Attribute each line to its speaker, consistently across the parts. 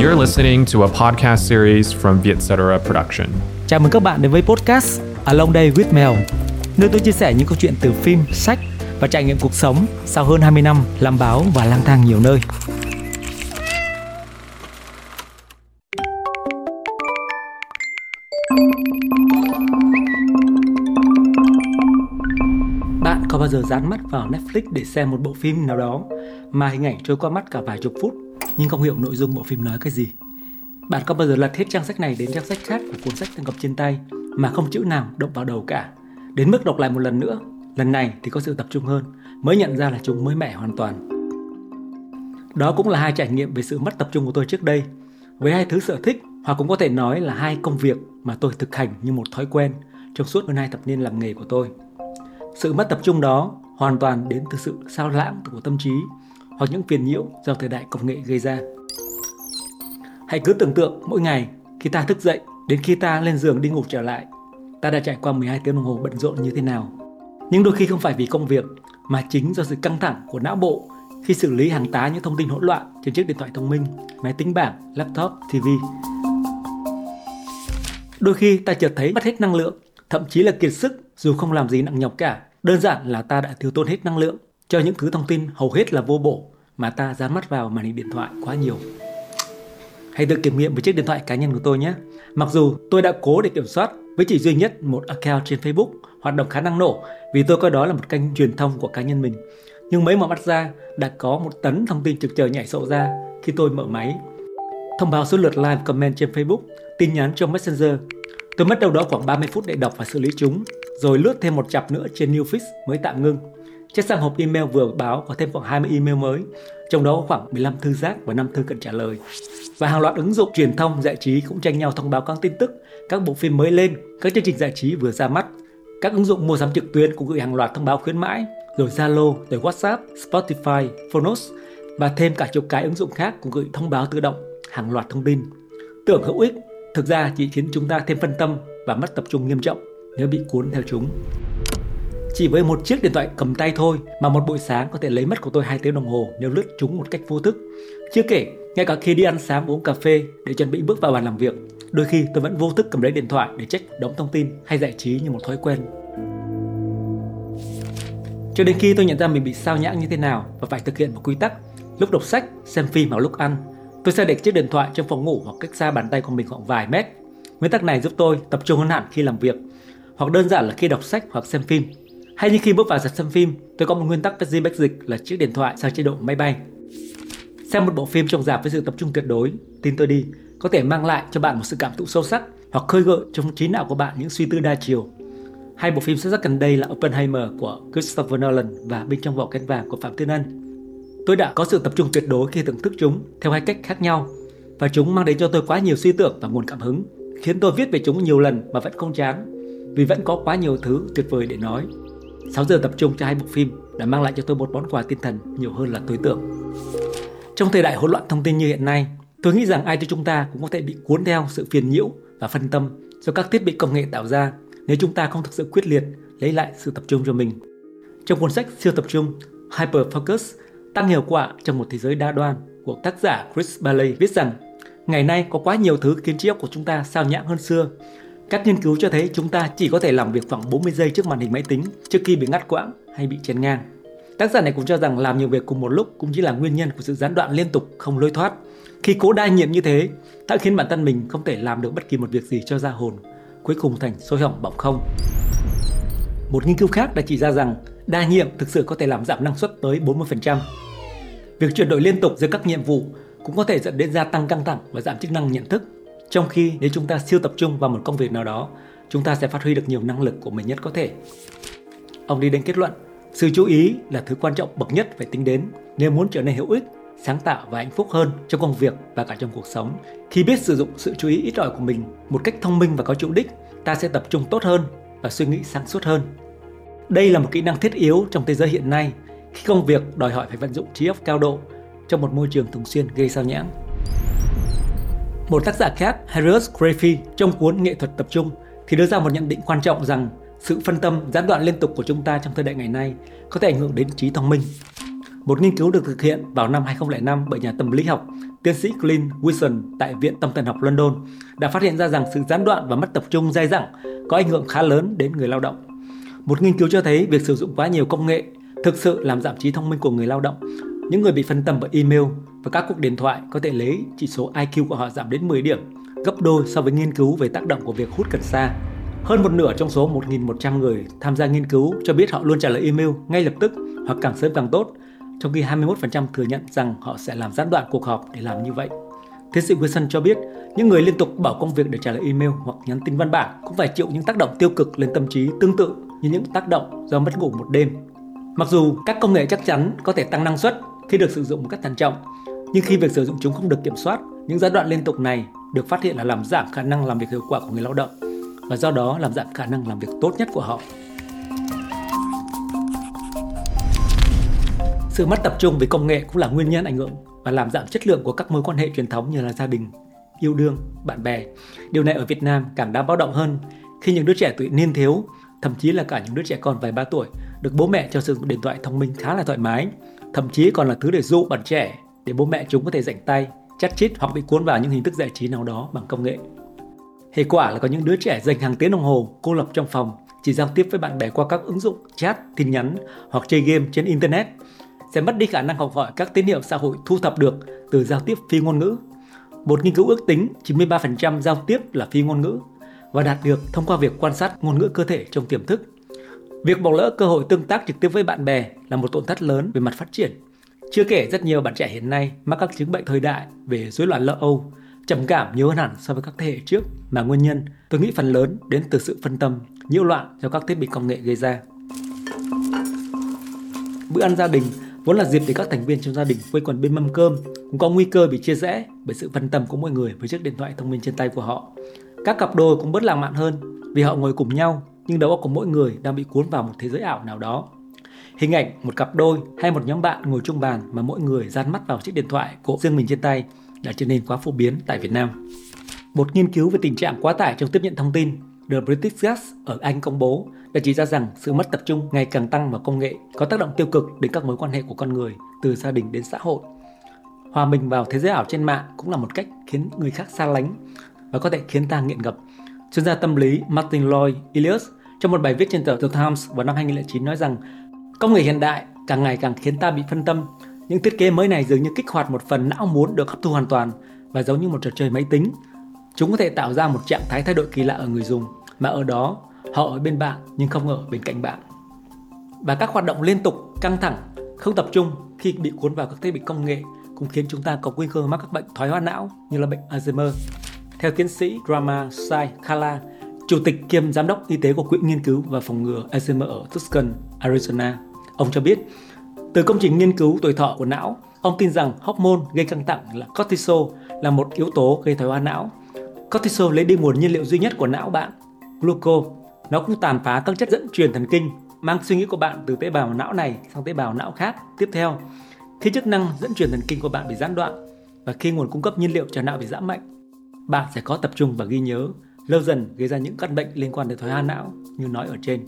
Speaker 1: You're listening to a podcast series from Vietcetera Production.
Speaker 2: Chào mừng các bạn đến với podcast Along Day with Mel, nơi tôi chia sẻ những câu chuyện từ phim, sách và trải nghiệm cuộc sống sau hơn 20 năm làm báo và lang thang nhiều nơi. Bạn có bao giờ dán mắt vào Netflix để xem một bộ phim nào đó mà hình ảnh trôi qua mắt cả vài chục phút nhưng không hiểu nội dung bộ phim nói cái gì? Bạn có bao giờ lật hết trang sách này đến trang sách khác của cuốn sách đang cầm trên tay mà không chữ nào động vào đầu cả? Đến mức đọc lại một lần nữa, lần này thì có sự tập trung hơn, mới nhận ra là chúng mới mẻ hoàn toàn. Đó cũng là hai trải nghiệm về sự mất tập trung của tôi trước đây, với hai thứ sở thích hoặc cũng có thể nói là hai công việc mà tôi thực hành như một thói quen trong suốt hơn hai thập niên làm nghề của tôi. Sự mất tập trung đó hoàn toàn đến từ sự sao lãng của tâm trí hoặc những phiền nhiễu do thời đại công nghệ gây ra. Hãy cứ tưởng tượng mỗi ngày khi ta thức dậy đến khi ta lên giường đi ngủ trở lại, ta đã trải qua 12 tiếng đồng hồ bận rộn như thế nào. Nhưng đôi khi không phải vì công việc mà chính do sự căng thẳng của não bộ khi xử lý hàng tá những thông tin hỗn loạn trên chiếc điện thoại thông minh, máy tính bảng, laptop, TV. Đôi khi ta chợt thấy mất hết năng lượng, thậm chí là kiệt sức dù không làm gì nặng nhọc cả. Đơn giản là ta đã thiếu tốn hết năng lượng cho những thứ thông tin hầu hết là vô bổ mà ta dán mắt vào màn hình điện thoại quá nhiều. Hãy tự kiểm nghiệm với chiếc điện thoại cá nhân của tôi nhé. Mặc dù tôi đã cố để kiểm soát với chỉ duy nhất một account trên Facebook hoạt động khá năng nổ vì tôi coi đó là một kênh truyền thông của cá nhân mình. Nhưng mấy mở mắt ra đã có một tấn thông tin trực chờ nhảy sổ ra khi tôi mở máy. Thông báo số lượt like comment trên Facebook, tin nhắn trong Messenger. Tôi mất đâu đó khoảng 30 phút để đọc và xử lý chúng, rồi lướt thêm một chặp nữa trên Newfix mới tạm ngưng. Chắc sang hộp email vừa báo có thêm khoảng 20 email mới, trong đó có khoảng 15 thư giác và 5 thư cần trả lời. Và hàng loạt ứng dụng truyền thông giải trí cũng tranh nhau thông báo các tin tức, các bộ phim mới lên, các chương trình giải trí vừa ra mắt. Các ứng dụng mua sắm trực tuyến cũng gửi hàng loạt thông báo khuyến mãi, rồi Zalo, rồi WhatsApp, Spotify, Phonos và thêm cả chục cái ứng dụng khác cũng gửi thông báo tự động, hàng loạt thông tin. Tưởng hữu ích, thực ra chỉ khiến chúng ta thêm phân tâm và mất tập trung nghiêm trọng nếu bị cuốn theo chúng. Chỉ với một chiếc điện thoại cầm tay thôi mà một buổi sáng có thể lấy mất của tôi 2 tiếng đồng hồ nếu lướt chúng một cách vô thức. Chưa kể, ngay cả khi đi ăn sáng uống cà phê để chuẩn bị bước vào bàn làm việc, đôi khi tôi vẫn vô thức cầm lấy điện thoại để check đống thông tin hay giải trí như một thói quen. Cho đến khi tôi nhận ra mình bị sao nhãng như thế nào và phải thực hiện một quy tắc, lúc đọc sách, xem phim hoặc lúc ăn, tôi sẽ để chiếc điện thoại trong phòng ngủ hoặc cách xa bàn tay của mình khoảng vài mét. Nguyên tắc này giúp tôi tập trung hơn hẳn khi làm việc, hoặc đơn giản là khi đọc sách hoặc xem phim hay như khi bước vào dạp xem phim, tôi có một nguyên tắc bất di dịch là chiếc điện thoại sang chế độ máy bay. Xem một bộ phim trong dạp với sự tập trung tuyệt đối, tin tôi đi, có thể mang lại cho bạn một sự cảm thụ sâu sắc hoặc khơi gợi trong trí não của bạn những suy tư đa chiều. Hai bộ phim xuất sắc gần đây là Oppenheimer của Christopher Nolan và Bên trong vỏ cánh vàng của Phạm Thiên Ân. Tôi đã có sự tập trung tuyệt đối khi thưởng thức chúng theo hai cách khác nhau và chúng mang đến cho tôi quá nhiều suy tưởng và nguồn cảm hứng, khiến tôi viết về chúng nhiều lần mà vẫn không chán vì vẫn có quá nhiều thứ tuyệt vời để nói. 6 giờ tập trung cho hai bộ phim đã mang lại cho tôi một món quà tinh thần nhiều hơn là tôi tưởng. Trong thời đại hỗn loạn thông tin như hiện nay, tôi nghĩ rằng ai trong chúng ta cũng có thể bị cuốn theo sự phiền nhiễu và phân tâm do các thiết bị công nghệ tạo ra nếu chúng ta không thực sự quyết liệt lấy lại sự tập trung cho mình. Trong cuốn sách siêu tập trung Hyper Focus tăng hiệu quả trong một thế giới đa đoan của tác giả Chris Bailey viết rằng ngày nay có quá nhiều thứ khiến trí óc của chúng ta sao nhãng hơn xưa các nghiên cứu cho thấy chúng ta chỉ có thể làm việc khoảng 40 giây trước màn hình máy tính trước khi bị ngắt quãng hay bị chèn ngang. Tác giả này cũng cho rằng làm nhiều việc cùng một lúc cũng chỉ là nguyên nhân của sự gián đoạn liên tục không lối thoát. Khi cố đa nhiệm như thế, đã khiến bản thân mình không thể làm được bất kỳ một việc gì cho ra hồn, cuối cùng thành sôi hỏng bỏng không. Một nghiên cứu khác đã chỉ ra rằng đa nhiệm thực sự có thể làm giảm năng suất tới 40%. Việc chuyển đổi liên tục giữa các nhiệm vụ cũng có thể dẫn đến gia tăng căng thẳng và giảm chức năng nhận thức trong khi nếu chúng ta siêu tập trung vào một công việc nào đó, chúng ta sẽ phát huy được nhiều năng lực của mình nhất có thể. Ông đi đến kết luận, sự chú ý là thứ quan trọng bậc nhất phải tính đến nếu muốn trở nên hữu ích, sáng tạo và hạnh phúc hơn trong công việc và cả trong cuộc sống. Khi biết sử dụng sự chú ý ít ỏi của mình một cách thông minh và có chủ đích, ta sẽ tập trung tốt hơn và suy nghĩ sáng suốt hơn. Đây là một kỹ năng thiết yếu trong thế giới hiện nay khi công việc đòi hỏi phải vận dụng trí óc cao độ trong một môi trường thường xuyên gây sao nhãng. Một tác giả khác, Harriet Grayfi, trong cuốn Nghệ thuật tập trung thì đưa ra một nhận định quan trọng rằng sự phân tâm, gián đoạn liên tục của chúng ta trong thời đại ngày nay có thể ảnh hưởng đến trí thông minh. Một nghiên cứu được thực hiện vào năm 2005 bởi nhà tâm lý học tiến sĩ Clint Wilson tại Viện Tâm thần học London đã phát hiện ra rằng sự gián đoạn và mất tập trung dai dẳng có ảnh hưởng khá lớn đến người lao động. Một nghiên cứu cho thấy việc sử dụng quá nhiều công nghệ thực sự làm giảm trí thông minh của người lao động. Những người bị phân tâm bởi email và các cuộc điện thoại có thể lấy chỉ số IQ của họ giảm đến 10 điểm, gấp đôi so với nghiên cứu về tác động của việc hút cần sa. Hơn một nửa trong số 1.100 người tham gia nghiên cứu cho biết họ luôn trả lời email ngay lập tức hoặc càng sớm càng tốt, trong khi 21% thừa nhận rằng họ sẽ làm gián đoạn cuộc họp để làm như vậy. Tiến sĩ Wilson cho biết, những người liên tục bỏ công việc để trả lời email hoặc nhắn tin văn bản cũng phải chịu những tác động tiêu cực lên tâm trí tương tự như những tác động do mất ngủ một đêm. Mặc dù các công nghệ chắc chắn có thể tăng năng suất khi được sử dụng một cách thận trọng, nhưng khi việc sử dụng chúng không được kiểm soát, những giai đoạn liên tục này được phát hiện là làm giảm khả năng làm việc hiệu quả của người lao động và do đó làm giảm khả năng làm việc tốt nhất của họ. Sự mất tập trung về công nghệ cũng là nguyên nhân ảnh hưởng và làm giảm chất lượng của các mối quan hệ truyền thống như là gia đình, yêu đương, bạn bè. Điều này ở Việt Nam càng đáng báo động hơn khi những đứa trẻ tuổi niên thiếu, thậm chí là cả những đứa trẻ con vài ba tuổi được bố mẹ cho sử dụng điện thoại thông minh khá là thoải mái, thậm chí còn là thứ để dụ bạn trẻ để bố mẹ chúng có thể rảnh tay, chắt chít hoặc bị cuốn vào những hình thức giải trí nào đó bằng công nghệ. Hệ quả là có những đứa trẻ dành hàng tiếng đồng hồ cô lập trong phòng chỉ giao tiếp với bạn bè qua các ứng dụng chat, tin nhắn hoặc chơi game trên internet sẽ mất đi khả năng học hỏi các tín hiệu xã hội thu thập được từ giao tiếp phi ngôn ngữ. Một nghiên cứu ước tính 93% giao tiếp là phi ngôn ngữ và đạt được thông qua việc quan sát ngôn ngữ cơ thể trong tiềm thức. Việc bỏ lỡ cơ hội tương tác trực tiếp với bạn bè là một tổn thất lớn về mặt phát triển. Chưa kể rất nhiều bạn trẻ hiện nay mắc các chứng bệnh thời đại về rối loạn lo âu, trầm cảm nhiều hơn hẳn so với các thế hệ trước mà nguyên nhân tôi nghĩ phần lớn đến từ sự phân tâm, nhiễu loạn do các thiết bị công nghệ gây ra. Bữa ăn gia đình vốn là dịp để các thành viên trong gia đình quây quần bên mâm cơm cũng có nguy cơ bị chia rẽ bởi sự phân tâm của mỗi người với chiếc điện thoại thông minh trên tay của họ. Các cặp đôi cũng bớt lãng mạn hơn vì họ ngồi cùng nhau nhưng đầu óc của mỗi người đang bị cuốn vào một thế giới ảo nào đó. Hình ảnh một cặp đôi hay một nhóm bạn ngồi chung bàn mà mỗi người dán mắt vào chiếc điện thoại của riêng mình trên tay đã trở nên quá phổ biến tại Việt Nam. Một nghiên cứu về tình trạng quá tải trong tiếp nhận thông tin, The British Gas ở Anh công bố, đã chỉ ra rằng sự mất tập trung ngày càng tăng vào công nghệ có tác động tiêu cực đến các mối quan hệ của con người, từ gia đình đến xã hội. Hòa mình vào thế giới ảo trên mạng cũng là một cách khiến người khác xa lánh và có thể khiến ta nghiện ngập. Chuyên gia tâm lý Martin Lloyd Elias trong một bài viết trên tờ The Times vào năm 2009 nói rằng công nghệ hiện đại càng ngày càng khiến ta bị phân tâm. Những thiết kế mới này dường như kích hoạt một phần não muốn được hấp thu hoàn toàn và giống như một trò chơi máy tính. Chúng có thể tạo ra một trạng thái thay đổi kỳ lạ ở người dùng mà ở đó họ ở bên bạn nhưng không ở bên cạnh bạn. Và các hoạt động liên tục, căng thẳng, không tập trung khi bị cuốn vào các thiết bị công nghệ cũng khiến chúng ta có nguy cơ mắc các bệnh thoái hóa não như là bệnh Alzheimer. Theo tiến sĩ Rama Sai Kala, chủ tịch kiêm giám đốc y tế của Quỹ nghiên cứu và phòng ngừa Alzheimer ở Tucson, Arizona, ông cho biết từ công trình nghiên cứu tuổi thọ của não, ông tin rằng hormone gây căng thẳng là cortisol là một yếu tố gây thoái hóa não. Cortisol lấy đi nguồn nhiên liệu duy nhất của não bạn, gluco nó cũng tàn phá các chất dẫn truyền thần kinh, mang suy nghĩ của bạn từ tế bào não này sang tế bào não khác. Tiếp theo, khi chức năng dẫn truyền thần kinh của bạn bị gián đoạn và khi nguồn cung cấp nhiên liệu cho não bị giảm mạnh, bạn sẽ có tập trung và ghi nhớ, lâu dần gây ra những căn bệnh liên quan đến thoái hóa não như nói ở trên.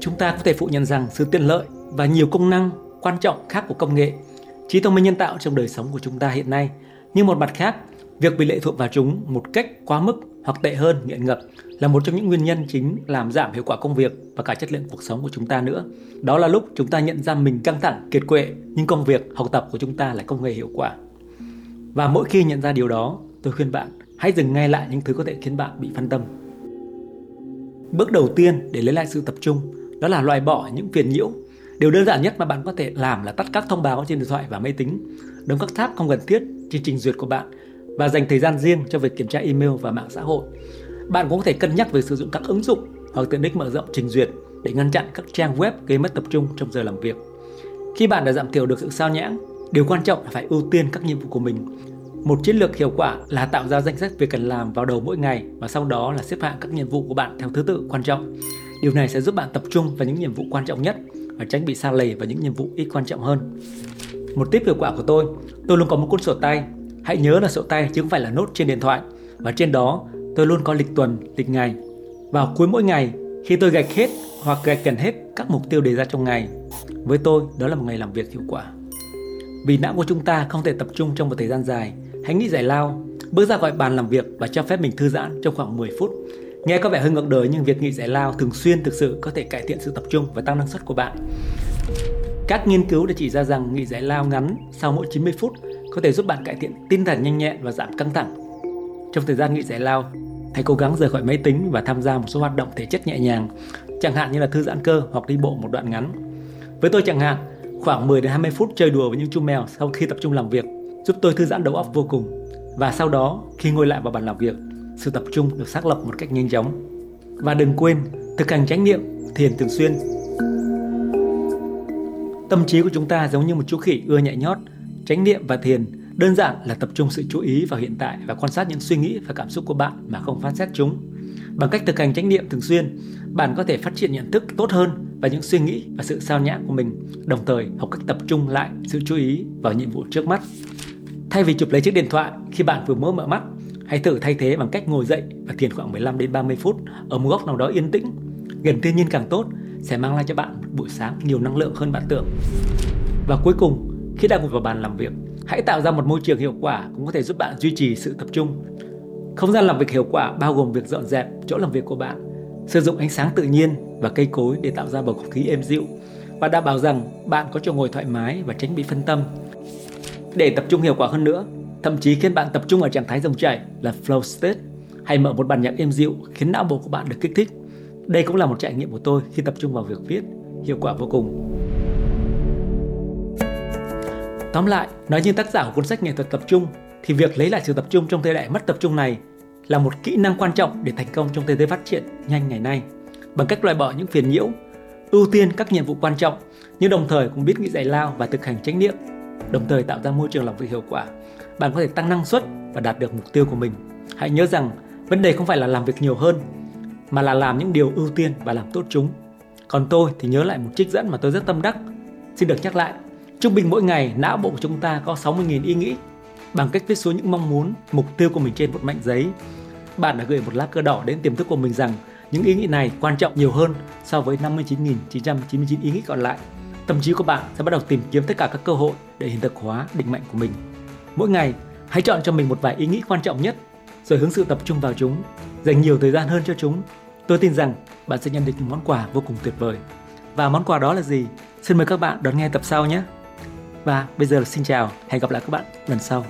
Speaker 2: Chúng ta có thể phụ nhận rằng sự tiện lợi và nhiều công năng quan trọng khác của công nghệ, trí thông minh nhân tạo trong đời sống của chúng ta hiện nay nhưng một mặt khác, việc bị lệ thuộc vào chúng một cách quá mức hoặc tệ hơn nghiện ngập là một trong những nguyên nhân chính làm giảm hiệu quả công việc và cả chất lượng cuộc sống của chúng ta nữa. Đó là lúc chúng ta nhận ra mình căng thẳng, kiệt quệ, nhưng công việc, học tập của chúng ta lại không hề hiệu quả. Và mỗi khi nhận ra điều đó, tôi khuyên bạn hãy dừng ngay lại những thứ có thể khiến bạn bị phân tâm. Bước đầu tiên để lấy lại sự tập trung đó là loại bỏ những phiền nhiễu. Điều đơn giản nhất mà bạn có thể làm là tắt các thông báo trên điện thoại và máy tính, đóng các tab không cần thiết trên trình duyệt của bạn và dành thời gian riêng cho việc kiểm tra email và mạng xã hội. Bạn cũng có thể cân nhắc về sử dụng các ứng dụng hoặc tiện ích mở rộng trình duyệt để ngăn chặn các trang web gây mất tập trung trong giờ làm việc. Khi bạn đã giảm thiểu được sự sao nhãng, điều quan trọng là phải ưu tiên các nhiệm vụ của mình. Một chiến lược hiệu quả là tạo ra danh sách việc cần làm vào đầu mỗi ngày và sau đó là xếp hạng các nhiệm vụ của bạn theo thứ tự quan trọng. Điều này sẽ giúp bạn tập trung vào những nhiệm vụ quan trọng nhất và tránh bị xa lầy vào những nhiệm vụ ít quan trọng hơn. Một tip hiệu quả của tôi, tôi luôn có một cuốn sổ tay. Hãy nhớ là sổ tay chứ không phải là nốt trên điện thoại. Và trên đó tôi luôn có lịch tuần, lịch ngày. Vào cuối mỗi ngày, khi tôi gạch hết hoặc gạch gần hết các mục tiêu đề ra trong ngày, với tôi đó là một ngày làm việc hiệu quả. Vì não của chúng ta không thể tập trung trong một thời gian dài, hãy nghĩ giải lao, bước ra khỏi bàn làm việc và cho phép mình thư giãn trong khoảng 10 phút. Nghe có vẻ hơi ngược đời nhưng việc nghỉ giải lao thường xuyên thực sự có thể cải thiện sự tập trung và tăng năng suất của bạn. Các nghiên cứu đã chỉ ra rằng nghỉ giải lao ngắn sau mỗi 90 phút có thể giúp bạn cải thiện tinh thần nhanh nhẹn và giảm căng thẳng. Trong thời gian nghỉ giải lao, hãy cố gắng rời khỏi máy tính và tham gia một số hoạt động thể chất nhẹ nhàng, chẳng hạn như là thư giãn cơ hoặc đi bộ một đoạn ngắn. Với tôi chẳng hạn, khoảng 10 đến 20 phút chơi đùa với những chú mèo sau khi tập trung làm việc giúp tôi thư giãn đầu óc vô cùng. Và sau đó, khi ngồi lại vào bàn làm việc, sự tập trung được xác lập một cách nhanh chóng. Và đừng quên thực hành chánh niệm, thiền thường xuyên. Tâm trí của chúng ta giống như một chú khỉ ưa nhảy nhót, chánh niệm và thiền đơn giản là tập trung sự chú ý vào hiện tại và quan sát những suy nghĩ và cảm xúc của bạn mà không phán xét chúng. Bằng cách thực hành chánh niệm thường xuyên, bạn có thể phát triển nhận thức tốt hơn và những suy nghĩ và sự sao nhãng của mình, đồng thời học cách tập trung lại sự chú ý vào nhiệm vụ trước mắt. Thay vì chụp lấy chiếc điện thoại khi bạn vừa mới mở mắt, hãy thử thay thế bằng cách ngồi dậy và thiền khoảng 15 đến 30 phút ở một góc nào đó yên tĩnh. Gần thiên nhiên càng tốt sẽ mang lại cho bạn một buổi sáng nhiều năng lượng hơn bạn tưởng. Và cuối cùng, khi đang ngồi vào bàn làm việc, hãy tạo ra một môi trường hiệu quả cũng có thể giúp bạn duy trì sự tập trung. Không gian làm việc hiệu quả bao gồm việc dọn dẹp chỗ làm việc của bạn, sử dụng ánh sáng tự nhiên và cây cối để tạo ra bầu không khí êm dịu và đảm bảo rằng bạn có chỗ ngồi thoải mái và tránh bị phân tâm. Để tập trung hiệu quả hơn nữa, thậm chí khiến bạn tập trung ở trạng thái dòng chảy là flow state hay mở một bản nhạc êm dịu khiến não bộ của bạn được kích thích. Đây cũng là một trải nghiệm của tôi khi tập trung vào việc viết, hiệu quả vô cùng. Tóm lại, nói như tác giả của cuốn sách nghệ thuật tập trung thì việc lấy lại sự tập trung trong thời đại mất tập trung này là một kỹ năng quan trọng để thành công trong thế giới phát triển nhanh ngày nay. Bằng cách loại bỏ những phiền nhiễu, ưu tiên các nhiệm vụ quan trọng nhưng đồng thời cũng biết nghĩ giải lao và thực hành trách niệm, đồng thời tạo ra môi trường làm việc hiệu quả. Bạn có thể tăng năng suất và đạt được mục tiêu của mình. Hãy nhớ rằng vấn đề không phải là làm việc nhiều hơn mà là làm những điều ưu tiên và làm tốt chúng. Còn tôi thì nhớ lại một trích dẫn mà tôi rất tâm đắc. Xin được nhắc lại, trung bình mỗi ngày não bộ của chúng ta có 60.000 ý nghĩ. Bằng cách viết xuống những mong muốn, mục tiêu của mình trên một mảnh giấy, bạn đã gửi một lá cờ đỏ đến tiềm thức của mình rằng những ý nghĩ này quan trọng nhiều hơn so với 59.999 ý nghĩ còn lại. Tâm trí của bạn sẽ bắt đầu tìm kiếm tất cả các cơ hội để hiện thực hóa định mệnh của mình. Mỗi ngày, hãy chọn cho mình một vài ý nghĩ quan trọng nhất, rồi hướng sự tập trung vào chúng, dành nhiều thời gian hơn cho chúng. Tôi tin rằng bạn sẽ nhận được một món quà vô cùng tuyệt vời. Và món quà đó là gì? Xin mời các bạn đón nghe tập sau nhé. Và bây giờ là xin chào, hẹn gặp lại các bạn lần sau.